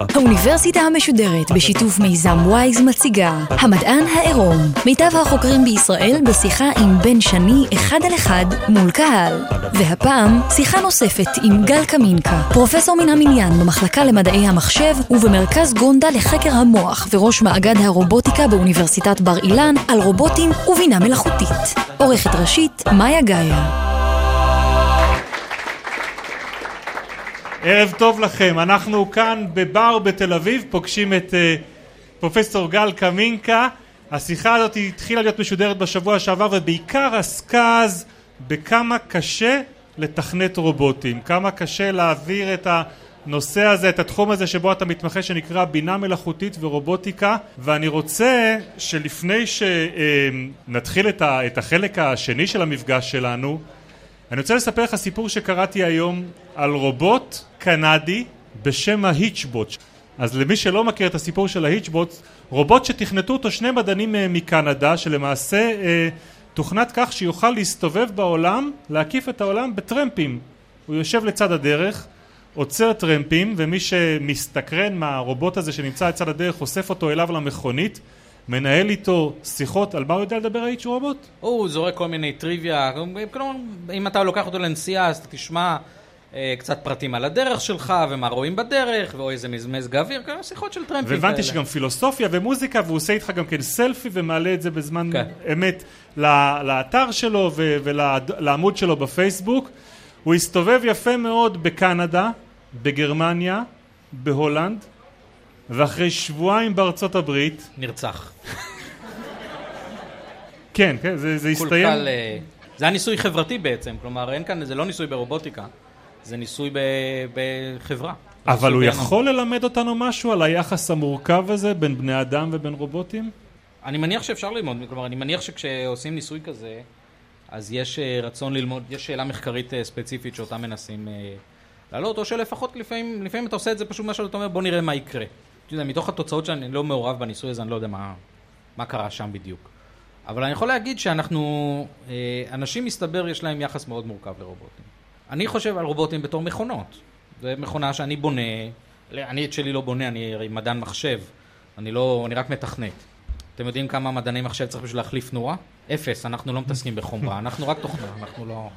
האוניברסיטה המשודרת בשיתוף מיזם וויז מציגה המדען העירום מיטב החוקרים בישראל בשיחה עם בן שני אחד על אחד מול קהל. והפעם שיחה נוספת עם גל קמינקה פרופסור מן המניין במחלקה למדעי המחשב ובמרכז גונדה לחקר המוח וראש מאגד הרובוטיקה באוניברסיטת בר אילן על רובוטים ובינה מלאכותית. עורכת ראשית מאיה גאיה ערב טוב לכם, אנחנו כאן בבר בתל אביב, פוגשים את uh, פרופסור גל קמינקה. השיחה הזאת התחילה להיות משודרת בשבוע שעבר ובעיקר עסקה אז בכמה קשה לתכנת רובוטים, כמה קשה להעביר את הנושא הזה, את התחום הזה שבו אתה מתמחה שנקרא בינה מלאכותית ורובוטיקה. ואני רוצה שלפני שנתחיל את, החלק השני של המפגש שלנו אני רוצה לספר לך סיפור שקראתי היום על רובוט קנדי בשם ההיצ'בוט. אז למי שלא מכיר את הסיפור של ההיצ'בוט, רובוט שתכנתו אותו שני מדענים אה, מקנדה, שלמעשה אה, תוכנת כך שיוכל להסתובב בעולם, להקיף את העולם בטרמפים. הוא יושב לצד הדרך, עוצר טרמפים, ומי שמסתקרן מהרובוט הזה שנמצא לצד הדרך, אוסף אותו אליו למכונית. מנהל איתו שיחות, על מה הוא יודע לדבר האיץ' רובוט? הוא זורק כל מיני טריוויה, כלומר, אם אתה לוקח אותו לנסיעה אז אתה תשמע קצת פרטים על הדרך שלך, ומה רואים בדרך, ואו איזה מזג האוויר, כאלה שיחות של טרמפים כאלה. והבנתי שגם פילוסופיה ומוזיקה, והוא עושה איתך גם כן סלפי ומעלה את זה בזמן כן. אמת לאתר שלו ולעמוד שלו בפייסבוק. הוא הסתובב יפה מאוד בקנדה, בגרמניה, בהולנד, ואחרי שבועיים בארצות הברית... נרצח. כן, כן, זה, זה הסתיים... קל, אה, זה היה ניסוי חברתי בעצם, כלומר אין כאן, זה לא ניסוי ברובוטיקה, זה ניסוי ב, בחברה. אבל הוא יכול ללמד אותנו משהו על היחס המורכב הזה בין בני אדם ובין רובוטים? אני מניח שאפשר ללמוד, כלומר אני מניח שכשעושים ניסוי כזה, אז יש אה, רצון ללמוד, יש שאלה מחקרית אה, ספציפית שאותה מנסים להעלות, או שלפחות לפעמים, לפעמים אתה עושה את זה פשוט משהו, אתה אומר בוא נראה מה יקרה. אתה יודע, מתוך התוצאות שאני לא מעורב בניסוי הזה, אני לא יודע מה, מה קרה שם בדיוק. אבל אני יכול להגיד שאנחנו, אה, אנשים מסתבר יש להם יחס מאוד מורכב לרובוטים. אני חושב על רובוטים בתור מכונות. זו מכונה שאני בונה, אני את שלי לא בונה, אני הרי מדען מחשב, אני לא, אני רק מתכנת. אתם יודעים כמה מדעני מחשב צריך בשביל להחליף נורה? אפס, אנחנו לא מתעסקים בחומרה, אנחנו רק תוכנה, אנחנו לא...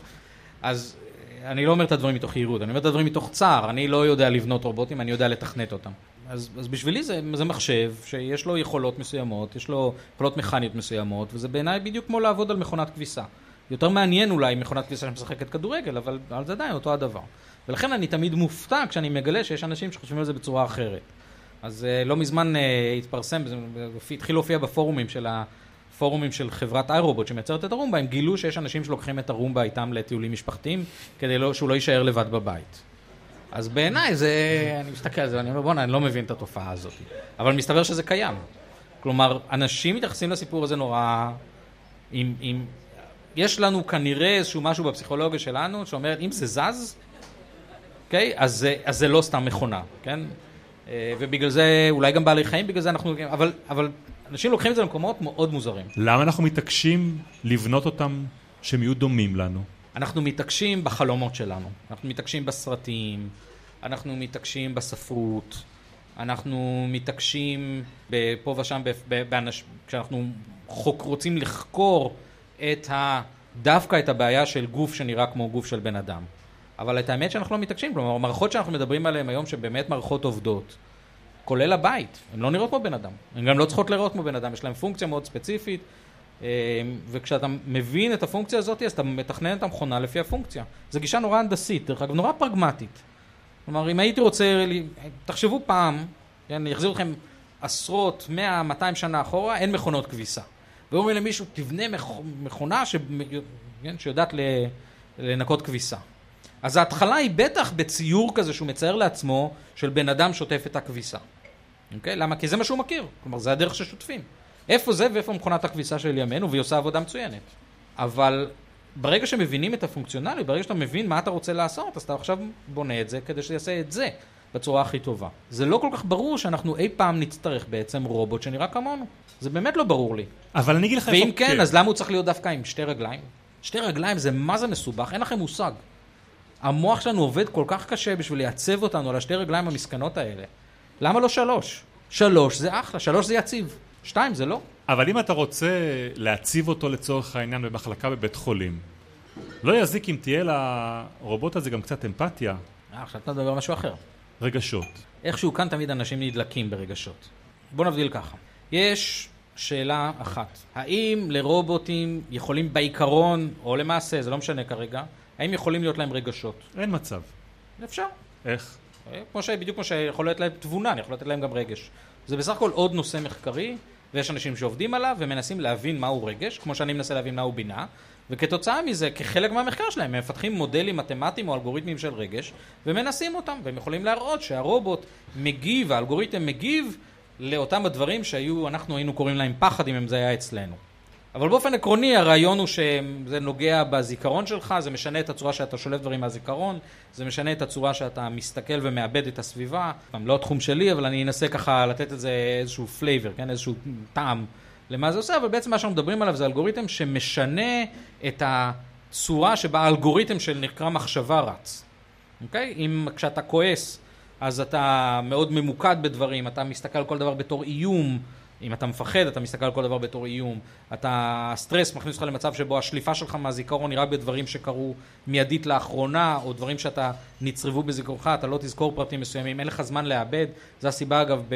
אז אה, אני לא אומר את הדברים מתוך יהירות, אני אומר את הדברים מתוך צער, אני לא יודע לבנות רובוטים, אני יודע לתכנת אותם. אז, אז בשבילי זה, זה מחשב שיש לו יכולות מסוימות, יש לו יכולות מכניות מסוימות, וזה בעיניי בדיוק כמו לעבוד על מכונת כביסה. יותר מעניין אולי מכונת כביסה שמשחקת כדורגל, אבל, זה עדיין אותו הדבר. ולכן אני תמיד מופתע כשאני מגלה שיש אנשים שחושבים על זה בצורה אחרת. אז uh, לא מזמן uh, התפרסם, זה התחיל להופיע בפורומים של הפורומים של חברת איירובוט שמייצרת את הרומבה, הם גילו שיש אנשים שלוקחים את הרומבה איתם לטיולים משפחתיים, כדי לא, שהוא לא יישאר לבד בבית. אז בעיניי זה, אני מסתכל על זה ואני אומר בואנה, אני לא מבין את התופעה הזאת. אבל מסתבר שזה קיים. כלומר, אנשים מתייחסים לסיפור הזה נורא... עם, עם... יש לנו כנראה איזשהו משהו בפסיכולוגיה שלנו שאומרת אם זה זז, אוקיי? Okay, אז, אז זה לא סתם מכונה, כן? אה, ובגלל זה, אולי גם בעלי חיים, בגלל זה אנחנו... אבל, אבל אנשים לוקחים את זה למקומות מאוד מוזרים. למה אנחנו מתעקשים לבנות אותם שהם יהיו דומים לנו? אנחנו מתעקשים בחלומות שלנו, אנחנו מתעקשים בסרטים, אנחנו מתעקשים בספרות, אנחנו מתעקשים פה ושם באנש... כשאנחנו חוק, רוצים לחקור את ה... דווקא את הבעיה של גוף שנראה כמו גוף של בן אדם. אבל את האמת שאנחנו לא מתעקשים, כלומר המערכות שאנחנו מדברים עליהן היום שבאמת מערכות עובדות, כולל הבית, הן לא נראות כמו בן אדם, הן גם לא צריכות לראות כמו בן אדם, יש להן פונקציה מאוד ספציפית אמ, וכשאתה מבין את הפונקציה הזאת, אז אתה מתכנן את המכונה לפי הפונקציה. זו גישה נורא הנדסית, דרך אגב, נורא פרגמטית. כלומר, אם הייתי רוצה, תחשבו פעם, כן, יחזירו אתכם עשרות, מאה, מאתיים שנה אחורה, אין מכונות כביסה. ואומרים למישהו, תבנה מכונה ש... כן, שיודעת לנקות כביסה. אז ההתחלה היא בטח בציור כזה שהוא מצייר לעצמו של בן אדם שוטף את הכביסה. אוקיי? למה? כי זה מה שהוא מכיר. כלומר, זה הדרך ששוטפים. איפה זה ואיפה מכונת הכביסה של ימינו, והיא עושה עבודה מצוינת. אבל ברגע שמבינים את הפונקציונליות, ברגע שאתה מבין מה אתה רוצה לעשות, אז אתה עכשיו בונה את זה כדי שזה יעשה את זה בצורה הכי טובה. זה לא כל כך ברור שאנחנו אי פעם נצטרך בעצם רובוט שנראה כמונו. זה באמת לא ברור לי. אבל אני אגיד לך ואם כן, אז למה הוא צריך להיות דווקא עם שתי רגליים? שתי רגליים זה מה זה מסובך, אין לכם מושג. המוח שלנו עובד כל כך קשה בשביל לייצב אותנו על השתי רגליים המסכנות האלה. למה לא שלוש? שלוש זה אחלה, שלוש זה יציב. שתיים זה לא. אבל אם אתה רוצה להציב אותו לצורך העניין במחלקה בבית חולים, לא יזיק אם תהיה לרובוט הזה גם קצת אמפתיה, אה, עכשיו אתה מדבר על משהו אחר. רגשות. איכשהו כאן תמיד אנשים נדלקים ברגשות. בוא נבדיל ככה. יש שאלה אחת, האם לרובוטים יכולים בעיקרון, או למעשה, זה לא משנה כרגע, האם יכולים להיות להם רגשות? אין מצב. אפשר. איך? אה, כמו ש... בדיוק כמו שיכול להיות להם תבונה, אני יכול לתת להם גם רגש. זה בסך הכל עוד נושא מחקרי, ויש אנשים שעובדים עליו ומנסים להבין מהו רגש, כמו שאני מנסה להבין מהו בינה, וכתוצאה מזה, כחלק מהמחקר שלהם, הם מפתחים מודלים מתמטיים או אלגוריתמים של רגש, ומנסים אותם, והם יכולים להראות שהרובוט מגיב, האלגוריתם מגיב לאותם הדברים שהיו, אנחנו היינו קוראים להם פחד אם זה היה אצלנו. אבל באופן עקרוני הרעיון הוא שזה נוגע בזיכרון שלך, זה משנה את הצורה שאתה שולף דברים מהזיכרון, זה משנה את הצורה שאתה מסתכל ומעבד את הסביבה. לא התחום שלי, אבל אני אנסה ככה לתת את זה איזשהו flavor, כן? איזשהו טעם למה זה עושה, אבל בעצם מה שאנחנו מדברים עליו זה אלגוריתם שמשנה את הצורה שבה האלגוריתם של נקרא מחשבה רץ. אוקיי? אם כשאתה כועס, אז אתה מאוד ממוקד בדברים, אתה מסתכל על כל דבר בתור איום. אם אתה מפחד, אתה מסתכל על כל דבר בתור איום. אתה, סטרס מכניס אותך למצב שבו השליפה שלך מהזיכרון היא רק בדברים שקרו מיידית לאחרונה, או דברים שאתה נצרבו בזיכרונך, אתה לא תזכור פרטים מסוימים, אין לך זמן לאבד. זו הסיבה אגב, ב...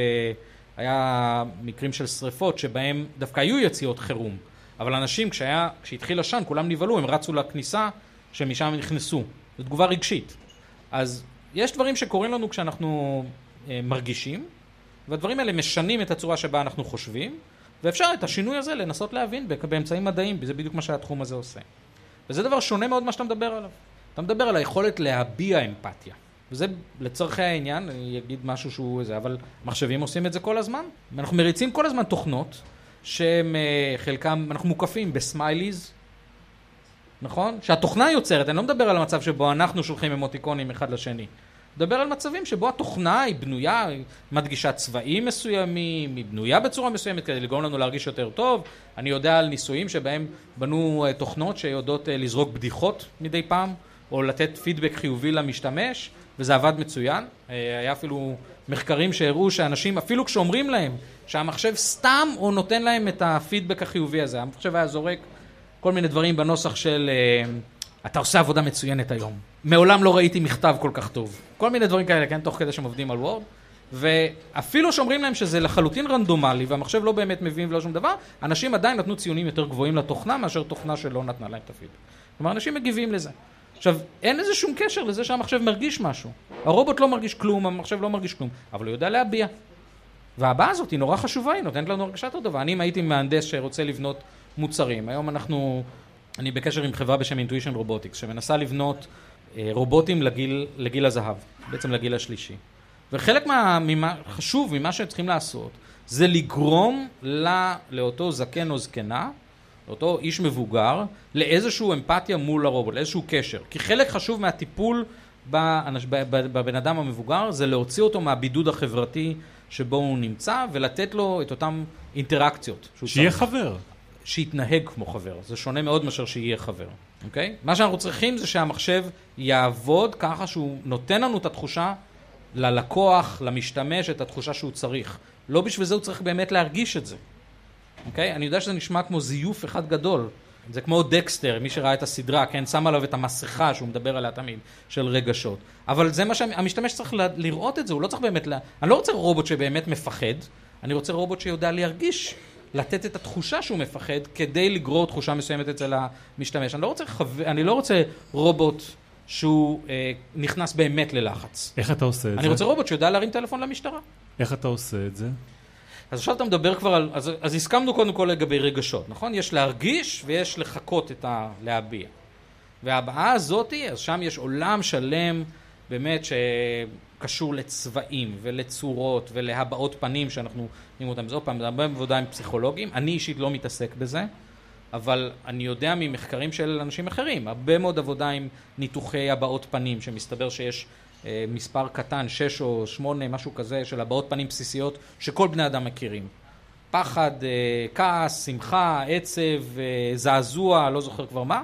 היה מקרים של שריפות שבהם דווקא היו יציאות חירום, אבל אנשים כשהיה, כשהתחיל עשן כולם נבהלו, הם רצו לכניסה שמשם נכנסו. זו תגובה רגשית. אז יש דברים שקורים לנו כשאנחנו אה, מרגישים, והדברים האלה משנים את הצורה שבה אנחנו חושבים, ואפשר את השינוי הזה לנסות להבין באמצעים מדעיים, זה בדיוק מה שהתחום הזה עושה. וזה דבר שונה מאוד מה שאתה מדבר עליו. אתה מדבר על היכולת להביע אמפתיה. וזה לצורכי העניין, אני אגיד משהו שהוא זה, אבל מחשבים עושים את זה כל הזמן. אנחנו מריצים כל הזמן תוכנות שהם אה, חלקם, אנחנו מוקפים בסמייליז, נכון? שהתוכנה יוצרת, אני לא מדבר על המצב שבו אנחנו שולחים אמוטיקונים אחד לשני. מדבר על מצבים שבו התוכנה היא בנויה, היא מדגישה צבעים מסוימים, היא בנויה בצורה מסוימת כדי לגרום לנו להרגיש יותר טוב. אני יודע על ניסויים שבהם בנו אה, תוכנות שיודעות אה, לזרוק בדיחות מדי פעם, או לתת פידבק חיובי למשתמש, וזה עבד מצוין. אה, היה אפילו מחקרים שהראו שאנשים, אפילו כשאומרים להם שהמחשב סתם הוא נותן להם את הפידבק החיובי הזה, המחשב היה זורק כל מיני דברים בנוסח של אתה עושה עבודה מצוינת היום. מעולם לא ראיתי מכתב כל כך טוב. כל מיני דברים כאלה, כן, תוך כדי שהם עובדים על וורד. ואפילו שאומרים להם שזה לחלוטין רנדומלי והמחשב לא באמת מבין ולא שום דבר, אנשים עדיין נתנו ציונים יותר גבוהים לתוכנה מאשר תוכנה שלא נתנה להם את הפיד. כלומר, אנשים מגיבים לזה. עכשיו, אין לזה שום קשר לזה שהמחשב מרגיש משהו. הרובוט לא מרגיש כלום, המחשב לא מרגיש כלום, אבל הוא יודע להביע. והבעה הזאת היא נורא חשובה, היא נותנת לנו הרגשה יותר טובה. אני אם הייתי מהנדס שרוצה לבנות מוצרים, היום אנחנו, אני בקשר עם חברה בשם Intuition Robotics, שמנסה לבנות אה, רובוטים לגיל, לגיל הזהב, בעצם לגיל השלישי. וחלק מה, ממה, חשוב ממה שהם צריכים לעשות, זה לגרום לה, לאותו זקן או זקנה, לאותו איש מבוגר, לאיזושהי אמפתיה מול הרובוט, לאיזשהו קשר. כי חלק חשוב מהטיפול בבן אדם המבוגר זה להוציא אותו מהבידוד החברתי שבו הוא נמצא ולתת לו את אותן אינטראקציות. שיהיה צריך. חבר. שיתנהג כמו חבר. זה שונה מאוד מאשר שיהיה חבר. אוקיי? מה שאנחנו צריכים זה שהמחשב יעבוד ככה שהוא נותן לנו את התחושה ללקוח, למשתמש, את התחושה שהוא צריך. לא בשביל זה הוא צריך באמת להרגיש את זה. אוקיי? אני יודע שזה נשמע כמו זיוף אחד גדול. זה כמו דקסטר, מי שראה את הסדרה, כן, שם עליו את המסכה שהוא מדבר עליה תמיד, של רגשות. אבל זה מה שהמשתמש צריך לראות את זה, הוא לא צריך באמת, לה... אני לא רוצה רובוט שבאמת מפחד, אני רוצה רובוט שיודע להרגיש לתת את התחושה שהוא מפחד כדי לגרור תחושה מסוימת אצל המשתמש. אני לא רוצה, חו... אני לא רוצה רובוט שהוא אה, נכנס באמת ללחץ. איך אתה עושה את אני זה? אני רוצה רובוט שיודע להרים טלפון למשטרה. איך אתה עושה את זה? אז עכשיו אתה מדבר כבר על... אז, אז הסכמנו קודם כל לגבי רגשות, נכון? יש להרגיש ויש לחכות את ה... להביע. והבעה הזאתי, אז שם יש עולם שלם באמת שקשור לצבעים ולצורות ולהבעות פנים שאנחנו רואים אותם. אז עוד פעם, זה הרבה עבודה עם פסיכולוגים. אני אישית לא מתעסק בזה, אבל אני יודע ממחקרים של אנשים אחרים, הרבה מאוד עבודה עם ניתוחי הבעות פנים, שמסתבר שיש מספר קטן, שש או שמונה, משהו כזה, של הבעות פנים בסיסיות, שכל בני אדם מכירים. פחד, אה, כעס, שמחה, עצב, אה, זעזוע, לא זוכר כבר מה.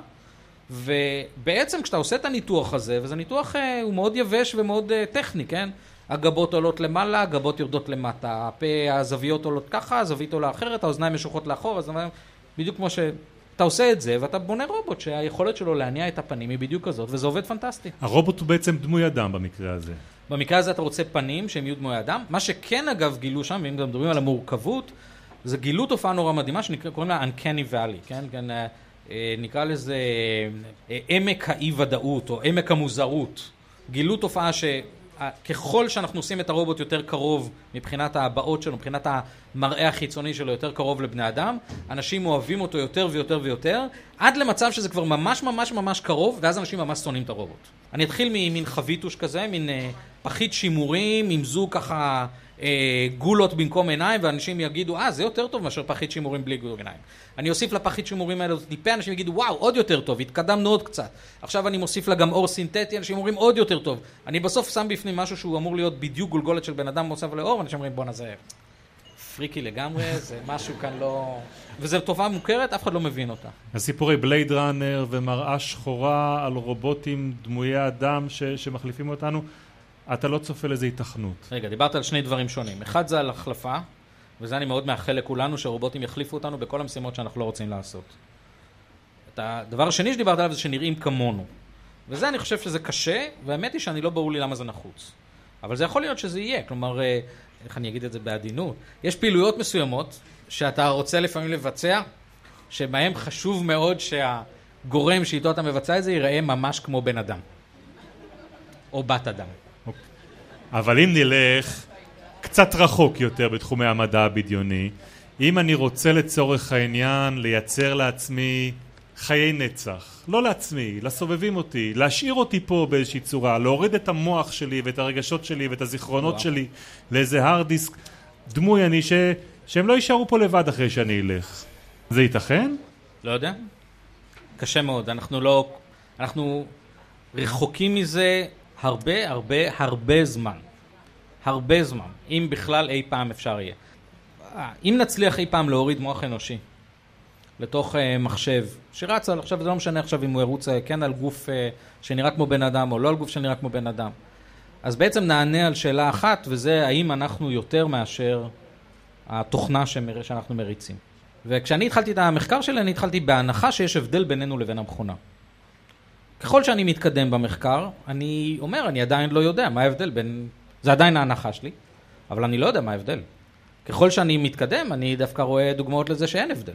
ובעצם כשאתה עושה את הניתוח הזה, וזה ניתוח, אה, הוא מאוד יבש ומאוד אה, טכני, כן? הגבות עולות למעלה, הגבות יורדות למטה, הפה, הזוויות עולות ככה, הזווית עולה אחרת, האוזניים משוכות לאחור, אז בדיוק כמו שאתה עושה את זה, ואתה בונה רובוט שהיכולת שלו להניע את הפנים היא בדיוק כזאת, וזה עובד פנטסטי. הרובוט הוא בעצם דמוי אדם במקרה הזה. במקרה הזה אתה רוצה פנים שהם יהיו דמוי אדם. מה שכן אגב גילו שם, ואם גם מדברים על המורכבות, זה גילו תופעה נורא מדהימה שקוראים לה Uncanny Valley, כן? כן אה, אה, נקרא לזה אה, עמק האי ודאות או עמק המוזרות. גילו תופעה שככל שאנחנו עושים את הרובוט יותר קרוב מבחינת ההבעות שלו, מבחינת המראה החיצוני שלו יותר קרוב לבני אדם, אנשים אוהבים אותו יותר ויותר ויותר, עד למצב שזה כבר ממש ממש ממש קרוב, ואז אנשים ממש שונאים את הרובוט. אני אתחיל ממין חביטוש כזה, מין פחית שימורים עם זוג ככה אה, גולות במקום עיניים, ואנשים יגידו, אה, זה יותר טוב מאשר פחית שימורים בלי גול עיניים. אני אוסיף לפחית שימורים האלה טיפה, אנשים יגידו, וואו, עוד יותר טוב, התקדמנו עוד קצת. עכשיו אני מוסיף לה גם אור סינתטי, אנשים אומרים, עוד יותר טוב. אני בסוף שם בפנים משהו שהוא אמור להיות בדיוק גולגולת של בן אדם מוסף לאור, אנשים אומרים, בואנה, זה פריקי לגמרי, זה משהו כאן לא... וזו תופעה מוכרת, אף אחד לא מבין אותה. הסיפורי בלייד ראנר ומראה שחורה על רובוטים דמויי אדם ש- שמחליפים אותנו. אתה לא צופה לזה התכנות. רגע, דיברת על שני דברים שונים. אחד זה על החלפה, וזה אני מאוד מאחל לכולנו, שרובוטים יחליפו אותנו בכל המשימות שאנחנו לא רוצים לעשות. הדבר השני שדיברת עליו זה שנראים כמונו. וזה אני חושב שזה קשה, והאמת היא שאני לא ברור לי למה זה נחוץ. אבל זה יכול להיות שזה יהיה, כלומר, אה, איך אני אגיד את זה בעדינות? יש פעילויות מסוימות שאתה רוצה לפעמים לבצע, שבהם חשוב מאוד שהגורם שאיתו אתה מבצע את זה ייראה ממש כמו בן אדם. או בת אדם. אבל אם נלך קצת רחוק יותר בתחומי המדע הבדיוני, אם אני רוצה לצורך העניין לייצר לעצמי חיי נצח, לא לעצמי, לסובבים אותי, להשאיר אותי פה באיזושהי צורה, להוריד את המוח שלי ואת הרגשות שלי ואת הזיכרונות וואו. שלי לאיזה הרד דיסק דמוי אני ש... שהם לא יישארו פה לבד אחרי שאני אלך. זה ייתכן? לא יודע. קשה מאוד. אנחנו לא... אנחנו רחוקים מזה הרבה הרבה הרבה זמן. הרבה זמן, אם בכלל אי פעם אפשר יהיה. אם נצליח אי פעם להוריד מוח אנושי לתוך uh, מחשב שרץ על, עכשיו זה לא משנה עכשיו אם הוא ירוץ uh, כן על גוף uh, שנראה כמו בן אדם או לא על גוף שנראה כמו בן אדם. אז בעצם נענה על שאלה אחת וזה האם אנחנו יותר מאשר התוכנה. שאנחנו מריצים. וכשאני התחלתי את המחקר שלי אני התחלתי בהנחה שיש הבדל בינינו לבין המכונה. ככל שאני מתקדם במחקר, אני אומר, אני עדיין לא יודע מה ההבדל בין... זה עדיין ההנחה שלי, אבל אני לא יודע מה ההבדל. ככל שאני מתקדם, אני דווקא רואה דוגמאות לזה שאין הבדל.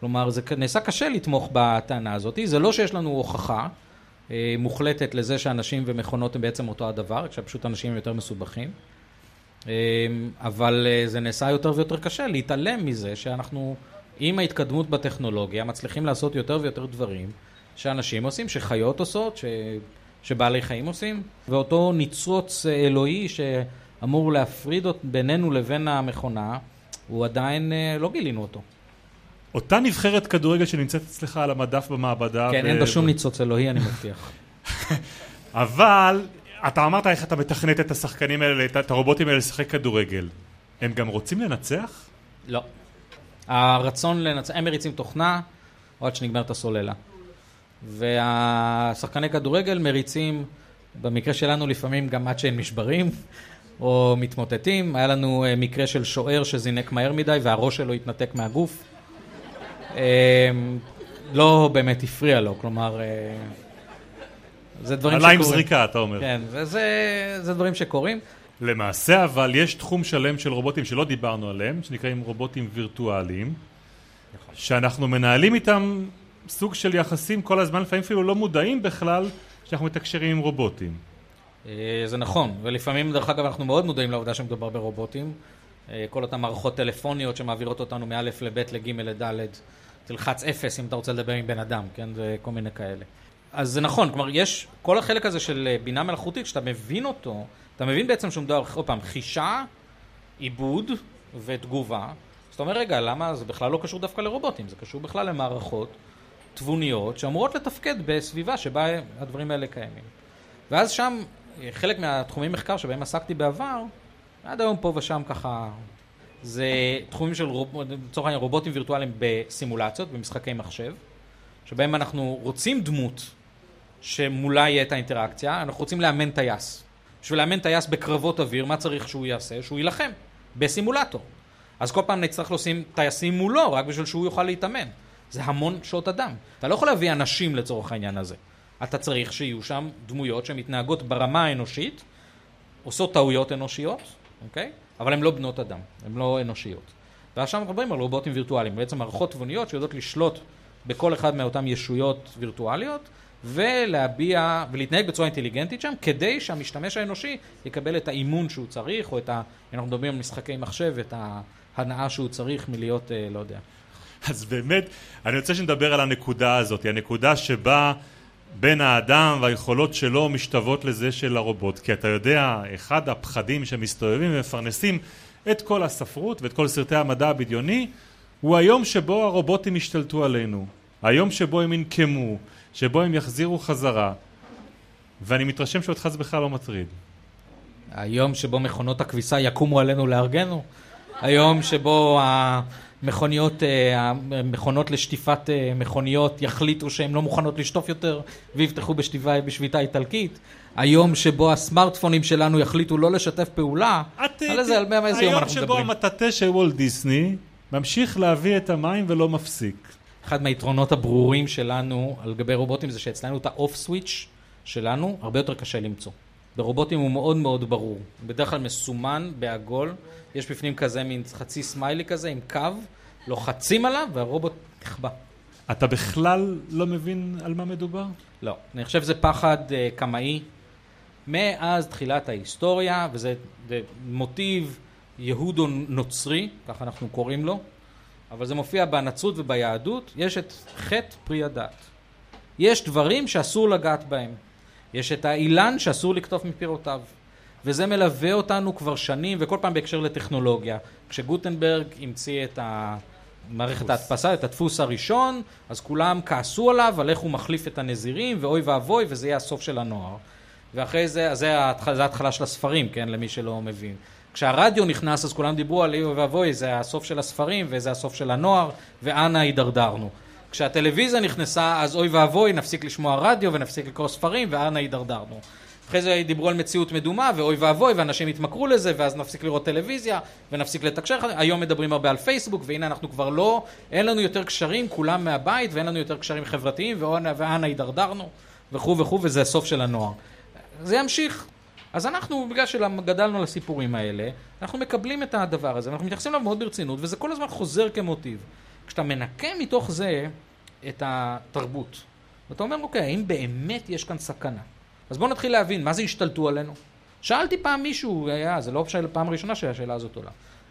כלומר, זה נעשה קשה לתמוך בטענה הזאת. זה לא שיש לנו הוכחה אה, מוחלטת לזה שאנשים ומכונות הם בעצם אותו הדבר, כשפשוט אנשים הם יותר מסובכים. אה, אבל אה, זה נעשה יותר ויותר קשה להתעלם מזה שאנחנו, עם ההתקדמות בטכנולוגיה, מצליחים לעשות יותר ויותר דברים. שאנשים עושים, שחיות עושות, ש... שבעלי חיים עושים, ואותו ניצוץ אלוהי שאמור להפריד בינינו לבין המכונה, הוא עדיין לא גילינו אותו. אותה נבחרת כדורגל שנמצאת אצלך על המדף במעבדה. כן, ו... אין בה שום ניצוץ אלוהי, אני מבטיח. אבל אתה אמרת איך אתה מתכנת את השחקנים האלה, את הרובוטים האלה לשחק כדורגל. הם גם רוצים לנצח? לא. הרצון לנצח, הם מריצים תוכנה, או עד שנגמרת הסוללה. והשחקני כדורגל מריצים, במקרה שלנו לפעמים גם עד שהם נשברים או מתמוטטים. היה לנו אה, מקרה של שוער שזינק מהר מדי והראש שלו התנתק מהגוף. אה, לא באמת הפריע לו, כלומר, אה, זה דברים שקורים. עלה עם זריקה, אתה אומר. כן, וזה זה דברים שקורים. למעשה, אבל יש תחום שלם של רובוטים שלא דיברנו עליהם, שנקראים רובוטים וירטואליים, נכון. שאנחנו מנהלים איתם סוג של יחסים כל הזמן, לפעמים אפילו לא מודעים בכלל שאנחנו מתקשרים עם רובוטים. אה, זה נכון, ולפעמים דרך אגב אנחנו מאוד מודעים לעובדה שמדובר ברובוטים. אה, כל אותן מערכות טלפוניות שמעבירות אותנו מא' לב' לג' לד', תלחץ אפס אם אתה רוצה לדבר עם בן אדם, כן? זה כל מיני כאלה. אז זה נכון, כלומר יש, כל החלק הזה של אה, בינה מלאכותית, כשאתה מבין אותו, אתה מבין בעצם שום דבר, עוד פעם, חישה, עיבוד ותגובה. זאת אתה אומר, רגע, למה זה בכלל לא קשור דווקא לרובוטים? זה קשור בכלל למערכות תבוניות שאמורות לתפקד בסביבה שבה הדברים האלה קיימים. ואז שם, חלק מהתחומי מחקר שבהם עסקתי בעבר, עד היום פה ושם ככה, זה תחומים של, לצורך העניין, רובוטים וירטואליים בסימולציות, במשחקי מחשב, שבהם אנחנו רוצים דמות שמולה יהיה את האינטראקציה, אנחנו רוצים לאמן טייס. בשביל לאמן טייס בקרבות אוויר, מה צריך שהוא יעשה? שהוא יילחם בסימולטור. אז כל פעם נצטרך לשים טייסים מולו, רק בשביל שהוא יוכל להתאמן. זה המון שעות אדם. אתה לא יכול להביא אנשים לצורך העניין הזה. אתה צריך שיהיו שם דמויות שמתנהגות ברמה האנושית, עושות טעויות אנושיות, אוקיי? אבל הן לא בנות אדם, הן לא אנושיות. ועכשיו אנחנו מדברים על רובוטים וירטואליים, בעצם מערכות תבוניות שיודעות לשלוט בכל אחד מאותן ישויות וירטואליות, ולהביע, ולהתנהג בצורה אינטליגנטית שם, כדי שהמשתמש האנושי יקבל את האימון שהוא צריך, או את ה... אנחנו מדברים על משחקי מחשב, את ההנאה שהוא צריך מלהיות, אה, לא יודע. אז באמת, אני רוצה שנדבר על הנקודה הזאת, הנקודה שבה בין האדם והיכולות שלו משתוות לזה של הרובוט. כי אתה יודע, אחד הפחדים שמסתובבים ומפרנסים את כל הספרות ואת כל סרטי המדע הבדיוני, הוא היום שבו הרובוטים ישתלטו עלינו. היום שבו הם ינקמו, שבו הם יחזירו חזרה. ואני מתרשם שאותך זה בכלל לא מטריד. היום שבו מכונות הכביסה יקומו עלינו לארגנו? היום שבו המכוניות, אה, המכונות לשטיפת אה, מכוניות יחליטו שהן לא מוכנות לשטוף יותר ויפתחו בשטיבה, בשביתה איטלקית? היום שבו הסמארטפונים שלנו יחליטו לא לשתף פעולה? את, על איזה, על איזה יום אנחנו מדברים? היום שבו המטאטה של וולט דיסני ממשיך להביא את המים ולא מפסיק. אחד מהיתרונות הברורים שלנו על גבי רובוטים זה שאצלנו את האוף סוויץ' שלנו הרבה יותר קשה למצוא. ברובוטים הוא מאוד מאוד ברור. בדרך כלל מסומן בעגול, יש בפנים כזה מין חצי סמיילי כזה עם קו, לוחצים עליו והרובוט נכבה. אתה בכלל לא מבין על מה מדובר? לא. אני חושב שזה פחד uh, קמאי מאז תחילת ההיסטוריה, וזה מוטיב יהודו נוצרי, ככה אנחנו קוראים לו, אבל זה מופיע בנצרות וביהדות, יש את חטא פרי הדת. יש דברים שאסור לגעת בהם. יש את האילן שאסור לקטוף מפירותיו. וזה מלווה אותנו כבר שנים, וכל פעם בהקשר לטכנולוגיה. כשגוטנברג המציא את מערכת ההדפסה, את הדפוס הראשון, אז כולם כעסו עליו, על איך הוא מחליף את הנזירים, ואוי ואבוי, וזה יהיה הסוף של הנוער. ואחרי זה, אז זה ההתחלה של הספרים, כן, למי שלא מבין. כשהרדיו נכנס אז כולם דיברו על אוי ואבוי זה הסוף של הספרים וזה הסוף של הנוער ואנה הידרדרנו. כשהטלוויזיה נכנסה אז אוי ואבוי נפסיק לשמוע רדיו ונפסיק לקרוא ספרים ואנה הידרדרנו. אחרי זה דיברו על מציאות מדומה ואוי ואבוי ואנשים התמכרו לזה ואז נפסיק לראות טלוויזיה ונפסיק לתקשר, היום מדברים הרבה על פייסבוק והנה אנחנו כבר לא, אין לנו יותר קשרים כולם מהבית ואין לנו יותר קשרים חברתיים ואנה הידרדרנו וכו' וכו' וזה הסוף של הנוער. זה ימשיך אז אנחנו, בגלל שגדלנו על הסיפורים האלה, אנחנו מקבלים את הדבר הזה, אנחנו מתייחסים אליו מאוד ברצינות, וזה כל הזמן חוזר כמוטיב. כשאתה מנקה מתוך זה את התרבות, ואתה אומר, אוקיי, האם באמת יש כאן סכנה? אז בואו נתחיל להבין, מה זה השתלטו עלינו? שאלתי פעם מישהו, היה, זה לא פעם ראשונה שהשאלה הזאת עולה.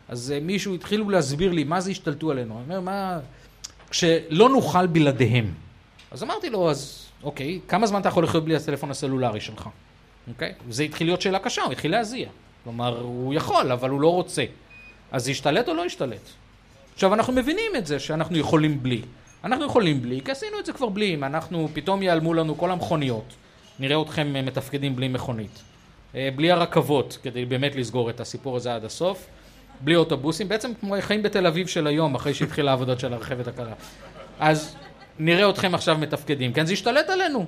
אז אה, מישהו התחילו להסביר לי מה זה השתלטו עלינו. אני אומר, מה... כשלא נוכל בלעדיהם. אז אמרתי לו, אז אוקיי, כמה זמן אתה יכול לחיות בלי הטלפון הסלולרי שלך? אוקיי? וזה התחיל להיות שאלה קשה, הוא התחיל להזיע. כלומר, הוא יכול, אבל הוא לא רוצה. אז זה ישתלט או לא ישתלט? עכשיו, אנחנו מבינים את זה שאנחנו יכולים בלי. אנחנו יכולים בלי, כי עשינו את זה כבר בלי. אם אנחנו, פתאום ייעלמו לנו כל המכוניות, נראה אתכם אה, מתפקדים בלי מכונית. אה, בלי הרכבות, כדי באמת לסגור את הסיפור הזה עד הסוף. בלי אוטובוסים, בעצם כמו חיים בתל אביב של היום, אחרי שהתחילה העבודות של הרכבת הקלה. אז נראה אתכם עכשיו מתפקדים, כן? זה ישתלט עלינו.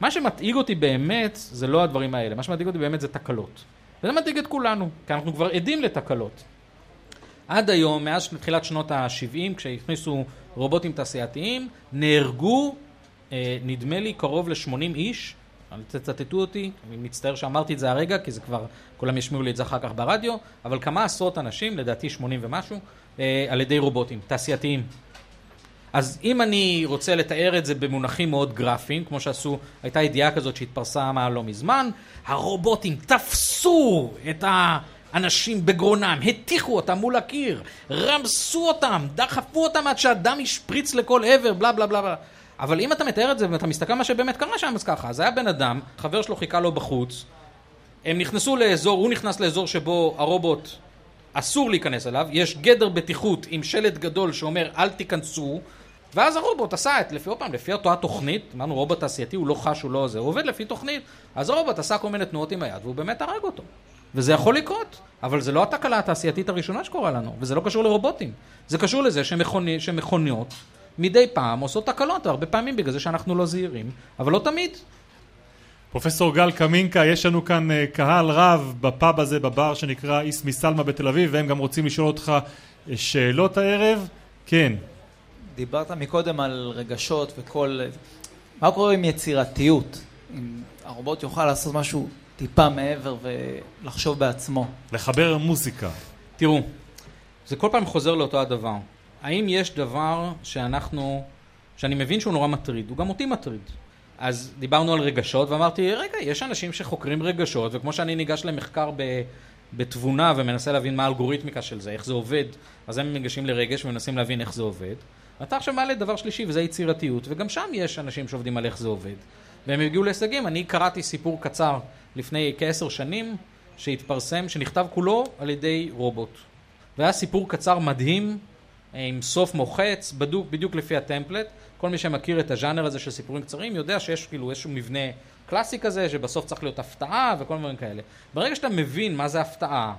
מה שמדאיג אותי באמת זה לא הדברים האלה, מה שמדאיג אותי באמת זה תקלות. וזה מדאיג את כולנו, כי אנחנו כבר עדים לתקלות. עד היום, מאז תחילת שנות ה-70, כשהכניסו רובוטים תעשייתיים, נהרגו, אה, נדמה לי, קרוב ל-80 איש. אל תצטטו אותי, אני מצטער שאמרתי את זה הרגע, כי זה כבר, כולם ישמיעו לי את זה אחר כך ברדיו, אבל כמה עשרות אנשים, לדעתי 80 ומשהו, אה, על ידי רובוטים, תעשייתיים. אז אם אני רוצה לתאר את זה במונחים מאוד גרפיים, כמו שעשו, הייתה ידיעה כזאת שהתפרסמה לא מזמן, הרובוטים תפסו את האנשים בגרונם, הטיחו אותם מול הקיר, רמסו אותם, דחפו אותם עד שהדם השפריץ לכל עבר, בלה בלה בלה. אבל אם אתה מתאר את זה ואתה מסתכל מה שבאמת קרה שם, אז ככה, אז היה בן אדם, חבר שלו חיכה לו בחוץ, הם נכנסו לאזור, הוא נכנס לאזור שבו הרובוט אסור להיכנס אליו, יש גדר בטיחות עם שלט גדול שאומר אל תיכנסו, ואז הרובוט עשה את, לפי, פעם, לפי אותה תוכנית, אמרנו רובוט תעשייתי, הוא לא חש, הוא לא זה, הוא עובד לפי תוכנית, אז הרובוט עשה כל מיני תנועות עם היד, והוא באמת הרג אותו. וזה יכול לקרות, אבל זה לא התקלה התעשייתית הראשונה שקורה לנו, וזה לא קשור לרובוטים. זה קשור לזה שמכוני, שמכוניות מדי פעם עושות תקלות, הרבה פעמים בגלל זה שאנחנו לא זהירים, אבל לא תמיד. פרופסור גל קמינקה, יש לנו כאן אה, קהל רב בפאב הזה, בבר שנקרא איסמי סלמה בתל אביב, והם גם רוצים לשאול אותך אה, שאלות הערב. כן. דיברת מקודם על רגשות וכל... מה קורה עם יצירתיות? אם הרובוט יוכל לעשות משהו טיפה מעבר ולחשוב בעצמו. לחבר מוזיקה. תראו, זה כל פעם חוזר לאותו הדבר. האם יש דבר שאנחנו, שאני מבין שהוא נורא מטריד, הוא גם אותי מטריד. אז דיברנו על רגשות ואמרתי, רגע, יש אנשים שחוקרים רגשות, וכמו שאני ניגש למחקר ב, בתבונה ומנסה להבין מה האלגוריתמיקה של זה, איך זה עובד, אז הם ניגשים לרגש ומנסים להבין איך זה עובד. ואתה עכשיו מעלה דבר שלישי וזה יצירתיות, וגם שם יש אנשים שעובדים על איך זה עובד. והם הגיעו להישגים. אני קראתי סיפור קצר לפני כעשר שנים, שהתפרסם, שנכתב כולו על ידי רובוט. והיה סיפור קצר מדהים, עם סוף מוחץ, בדוק בדיוק לפי הטמפלט. כל מי שמכיר את הז'אנר הזה של סיפורים קצרים יודע שיש כאילו איזשהו מבנה קלאסי כזה, שבסוף צריך להיות הפתעה וכל מיני כאלה. ברגע שאתה מבין מה זה הפתעה,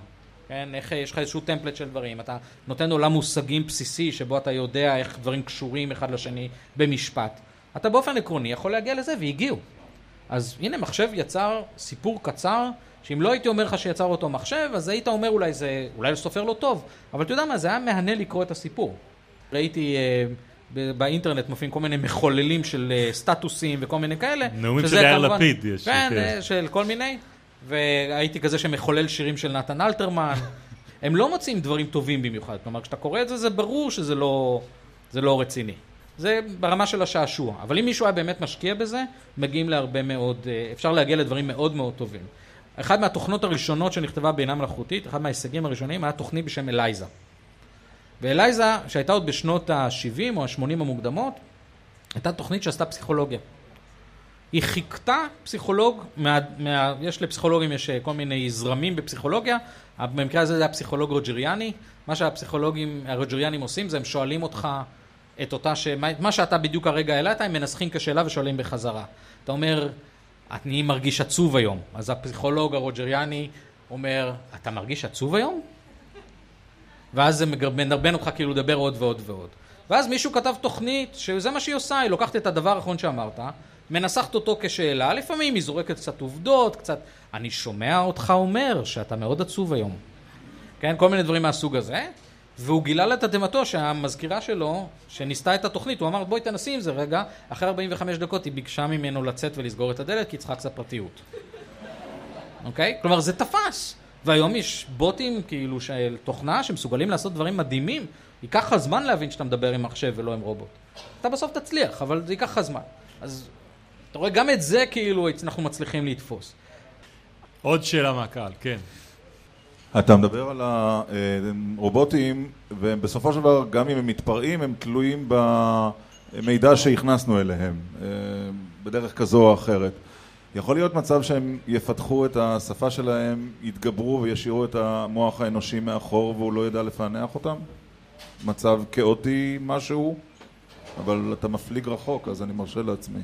כן, איך יש לך איזשהו טמפלט של דברים, אתה נותן עולם מושגים בסיסי שבו אתה יודע איך דברים קשורים אחד לשני במשפט. אתה באופן עקרוני יכול להגיע לזה, והגיעו. אז הנה, מחשב יצר סיפור קצר, שאם לא הייתי אומר לך שיצר אותו מחשב, אז היית אומר אולי זה, אולי סופר לא טוב, אבל אתה יודע מה, זה היה מהנה לקרוא את הסיפור. ראיתי אה, באינטרנט מופיעים כל מיני מחוללים של אה, סטטוסים וכל מיני כאלה. נאומים של יאיר לפיד יש. כן, אה, של כל מיני. והייתי כזה שמחולל שירים של נתן אלתרמן. הם לא מוצאים דברים טובים במיוחד. כלומר, כשאתה קורא את זה, זה ברור שזה לא, לא רציני. זה ברמה של השעשוע. אבל אם מישהו היה באמת משקיע בזה, מגיעים להרבה מאוד, אה, אפשר להגיע לדברים מאוד מאוד טובים. אחת מהתוכנות הראשונות שנכתבה בינה מלאכותית, אחד מההישגים הראשונים, היה תוכנית בשם אלייזה. ואלייזה, שהייתה עוד בשנות ה-70 או ה-80 המוקדמות, הייתה תוכנית שעשתה פסיכולוגיה. היא חיכתה פסיכולוג, מה, מה, יש לפסיכולוגים, יש אה, כל מיני זרמים בפסיכולוגיה, במקרה הזה זה היה פסיכולוג רוג'ריאני, מה שהפסיכולוגים הרוג'ריאנים עושים זה הם שואלים אותך את אותה, ש... מה שאתה בדיוק הרגע העלית, הם מנסחים כשאלה ושואלים בחזרה. אתה אומר, אני מרגיש עצוב היום. אז הפסיכולוג הרוג'ריאני אומר, אתה מרגיש עצוב היום? ואז זה מדרבן אותך כאילו לדבר עוד ועוד ועוד. ואז מישהו כתב תוכנית, שזה מה שהיא עושה, היא לוקחת את הדבר האחרון שאמרת, מנסחת אותו כשאלה, לפעמים היא זורקת קצת עובדות, קצת, אני שומע אותך אומר שאתה מאוד עצוב היום. כן, כל מיני דברים מהסוג הזה. והוא גילה לתדהמתו שהמזכירה שלו, שניסתה את התוכנית, הוא אמר בואי תנסי עם זה רגע, אחרי 45 דקות היא ביקשה ממנו לצאת ולסגור את הדלת כי צריכה קצת פרטיות. אוקיי? כלומר זה תפס. והיום יש בוטים כאילו של תוכנה שמסוגלים לעשות דברים מדהימים. ייקח לך זמן להבין שאתה מדבר עם מחשב ולא עם רובוט. אתה בסוף תצליח, אבל זה ייקח לך זמן. אז אתה רואה, גם את זה כאילו אנחנו מצליחים לתפוס. עוד שאלה מהקהל, כן. אתה מדבר על הרובוטים, ובסופו של דבר, גם אם הם מתפרעים, הם תלויים במידע שהכנסנו אליהם, אה, בדרך כזו או אחרת. יכול להיות מצב שהם יפתחו את השפה שלהם, יתגברו וישאירו את המוח האנושי מאחור והוא לא ידע לפענח אותם? מצב כאוטי משהו, אבל אתה מפליג רחוק, אז אני מרשה לעצמי.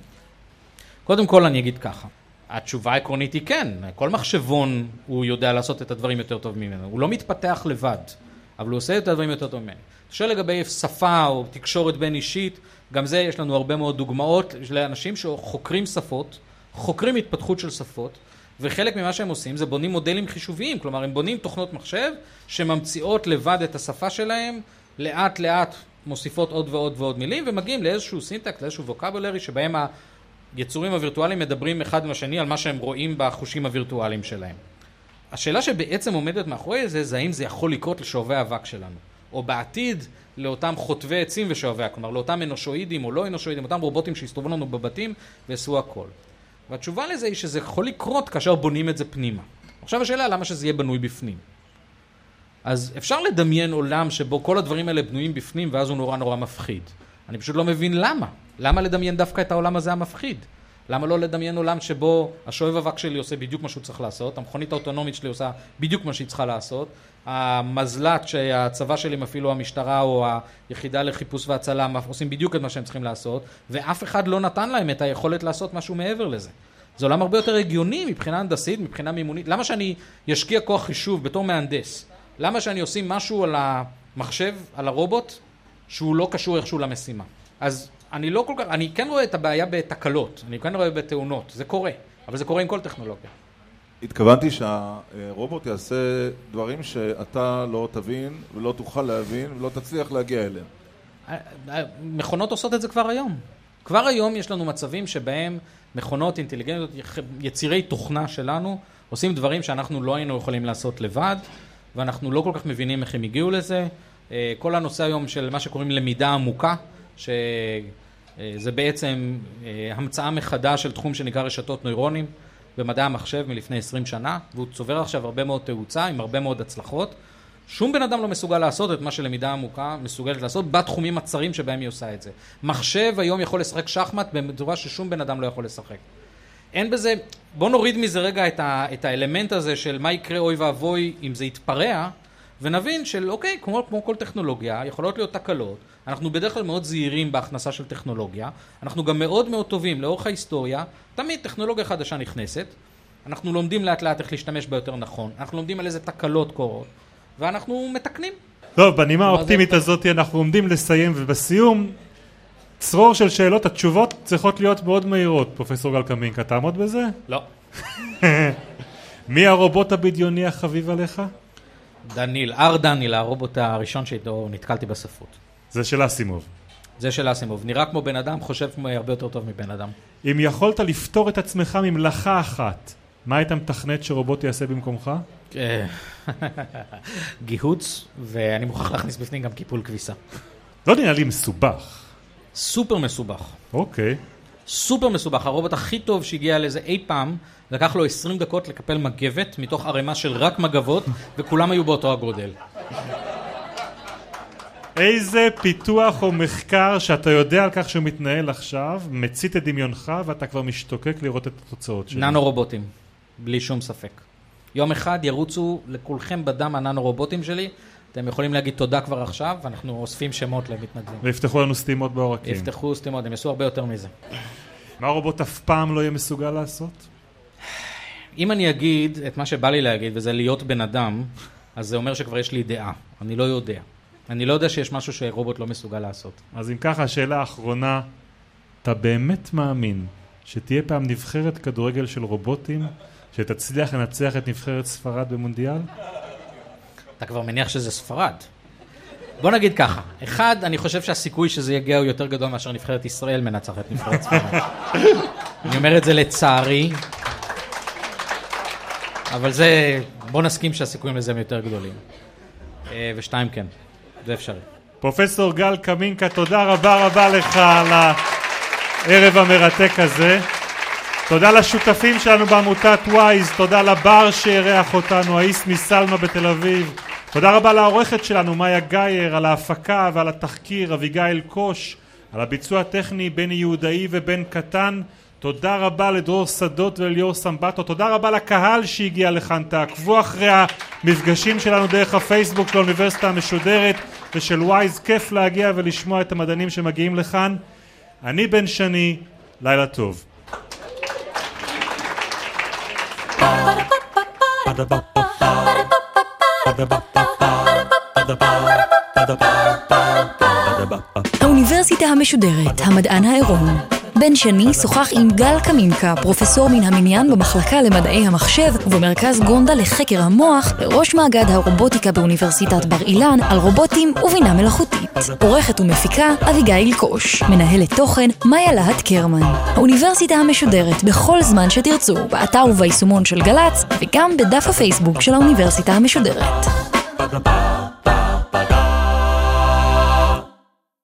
קודם כל אני אגיד ככה, התשובה העקרונית היא כן, כל מחשבון הוא יודע לעשות את הדברים יותר טוב ממנו, הוא לא מתפתח לבד, אבל הוא עושה את הדברים יותר טוב ממנו. אתה שואל לגבי שפה או תקשורת בין אישית, גם זה יש לנו הרבה מאוד דוגמאות. לאנשים שחוקרים שפות, חוקרים התפתחות של שפות, וחלק ממה שהם עושים זה בונים מודלים חישוביים, כלומר הם בונים תוכנות מחשב שממציאות לבד את השפה שלהם, לאט לאט מוסיפות עוד ועוד ועוד מילים ומגיעים לאיזשהו סינטקט, לאיזשהו ווקבולרי שבהם היצורים הווירטואליים מדברים אחד עם השני על מה שהם רואים בחושים הווירטואליים שלהם. השאלה שבעצם עומדת מאחורי זה, זה האם זה יכול לקרות לשואבי האבק שלנו, או בעתיד לאותם חוטבי עצים ושואבי, כלומר לאותם אנושואידים או לא אנושואידים, אותם רובוטים שיסתובבו לנו בבתים ויעשו הכל. והתשובה לזה היא שזה יכול לקרות כאשר בונים את זה פנימה. עכשיו השאלה למה שזה יהיה בנוי בפנים. אז אפשר לדמיין עולם שבו כל הדברים האלה בנויים בפנים ואז הוא נורא נורא מפחיד. אני פשוט לא מבין למה. למה לדמיין דווקא את העולם הזה המפחיד? למה לא לדמיין עולם שבו השואב אבק שלי עושה בדיוק מה שהוא צריך לעשות, המכונית האוטונומית שלי עושה בדיוק מה שהיא צריכה לעשות, המזל"ט שהצבא שלי מפעיל או המשטרה או היחידה לחיפוש והצלה עושים בדיוק את מה שהם צריכים לעשות, ואף אחד לא נתן להם את היכולת לעשות משהו מעבר לזה. זה עולם הרבה יותר הגיוני מבחינה הנדסית, מבחינה מימונית. למה שאני אשקיע כוח חישוב בתור מהנדס? למה שאני אשים משהו על המחשב, על הרובוט, שהוא לא קשור איכשהו למשימה? אז אני לא כל כך, אני כן רואה את הבעיה בתקלות, אני כן רואה בתאונות, זה קורה, אבל זה קורה עם כל טכנולוגיה. התכוונתי שהרובוט יעשה דברים שאתה לא תבין ולא תוכל להבין ולא תצליח להגיע אליהם. מכונות עושות את זה כבר היום. כבר היום יש לנו מצבים שבהם מכונות אינטליגנטיות, יצירי תוכנה שלנו, עושים דברים שאנחנו לא היינו יכולים לעשות לבד, ואנחנו לא כל כך מבינים איך הם הגיעו לזה. אה, כל הנושא היום של מה שקוראים למידה עמוקה, שזה בעצם אה, המצאה מחדש של תחום שנקרא רשתות נוירונים במדעי המחשב מלפני 20 שנה, והוא צובר עכשיו הרבה מאוד תאוצה עם הרבה מאוד הצלחות. שום בן אדם לא מסוגל לעשות את מה שלמידה עמוקה מסוגלת לעשות בתחומים הצרים שבהם היא עושה את זה. מחשב היום יכול לשחק שחמט בצורה ששום בן אדם לא יכול לשחק. אין בזה, בוא נוריד מזה רגע את, ה, את האלמנט הזה של מה יקרה אוי ואבוי אם זה יתפרע, ונבין של אוקיי, כמו, כמו כל טכנולוגיה, יכולות להיות תקלות, אנחנו בדרך כלל מאוד זהירים בהכנסה של טכנולוגיה, אנחנו גם מאוד מאוד טובים לאורך ההיסטוריה, תמיד טכנולוגיה חדשה נכנסת, אנחנו לומדים לאט לאט איך להשתמש בה יותר נכון, אנחנו לומדים על איזה תקלות קורות, ואנחנו מתקנים. טוב, בנימה האופטימית הזאת אנחנו עומדים לסיים, ובסיום, צרור של שאלות, התשובות צריכות להיות מאוד מהירות. פרופסור גל קמינקה, תעמוד בזה? לא. מי הרובוט הבדיוני החביב עליך? דניל, אר דניל, הרובוט הראשון שאיתו נתקלתי בספרות. זה של אסימוב. זה של אסימוב. נראה כמו בן אדם, חושב הרבה יותר טוב מבן אדם. אם יכולת לפתור את עצמך ממלאכה אחת, מה היית מתכנת שרובוט יעשה במקומך? אה, גיהוץ, ואני מוכרח להכניס בפנים גם קיפול כביסה. לא נראה לי מסובך. סופר מסובך. אוקיי. סופר מסובך. הרובוט הכי טוב שהגיע לזה אי פעם, לקח לו 20 דקות לקפל מגבת מתוך ערימה של רק מגבות, וכולם היו באותו הגודל. איזה פיתוח או מחקר שאתה יודע על כך שהוא מתנהל עכשיו, מצית את דמיונך ואתה כבר משתוקק לראות את התוצאות שלו? ננו רובוטים, בלי שום ספק. יום אחד ירוצו לכולכם בדם הננו רובוטים שלי, אתם יכולים להגיד תודה כבר עכשיו, ואנחנו אוספים שמות למתנדבים. ויפתחו לנו סתימות בעורקים. יפתחו סתימות, הם יעשו הרבה יותר מזה. מה רובוט אף פעם לא יהיה מסוגל לעשות? אם אני אגיד את מה שבא לי להגיד, וזה להיות בן אדם, אז זה אומר שכבר יש לי דעה. אני לא יודע. אני לא יודע שיש משהו שרובוט לא מסוגל לעשות. אז אם ככה, השאלה האחרונה, אתה באמת מאמין שתהיה פעם נבחרת כדורגל של רובוטים, שתצליח לנצח את נבחרת ספרד במונדיאל? אתה כבר מניח שזה ספרד. בוא נגיד ככה, אחד, אני חושב שהסיכוי שזה יגיע הוא יותר גדול מאשר נבחרת ישראל מנצחת נבחרת ספרד. אני אומר את זה לצערי, אבל זה, בוא נסכים שהסיכויים לזה הם יותר גדולים. אה, ושתיים כן, זה אפשרי. פרופסור גל קמינקה, תודה רבה רבה לך על הערב המרתק הזה. תודה לשותפים שלנו בעמותת וויז, תודה לבר שאירח אותנו, האיס מסלמה בתל אביב. תודה רבה לעורכת שלנו, מאיה גייר, על ההפקה ועל התחקיר, אביגיל קוש, על הביצוע הטכני, בני יהודאי ובן קטן. תודה רבה לדרור שדות ולליאור סמבטו, תודה רבה לקהל שהגיע לכאן, תעקבו אחרי המפגשים שלנו דרך הפייסבוק של האוניברסיטה המשודרת ושל וויז, כיף להגיע ולשמוע את המדענים שמגיעים לכאן. אני בן שני, לילה טוב. האוניברסיטה המשודרת, המדען העירום בן שני שוחח עם גל קמינקה, פרופסור מן המניין במחלקה למדעי המחשב ובמרכז גונדה לחקר המוח, לראש מאגד הרובוטיקה באוניברסיטת בר אילן, על רובוטים ובינה מלאכותית. עורכת ומפיקה אביגיל קוש. מנהלת תוכן מאיה להט קרמן. האוניברסיטה המשודרת בכל זמן שתרצו, באתר וביישומון של גל"צ, וגם בדף הפייסבוק של האוניברסיטה המשודרת. Ba-da-ba.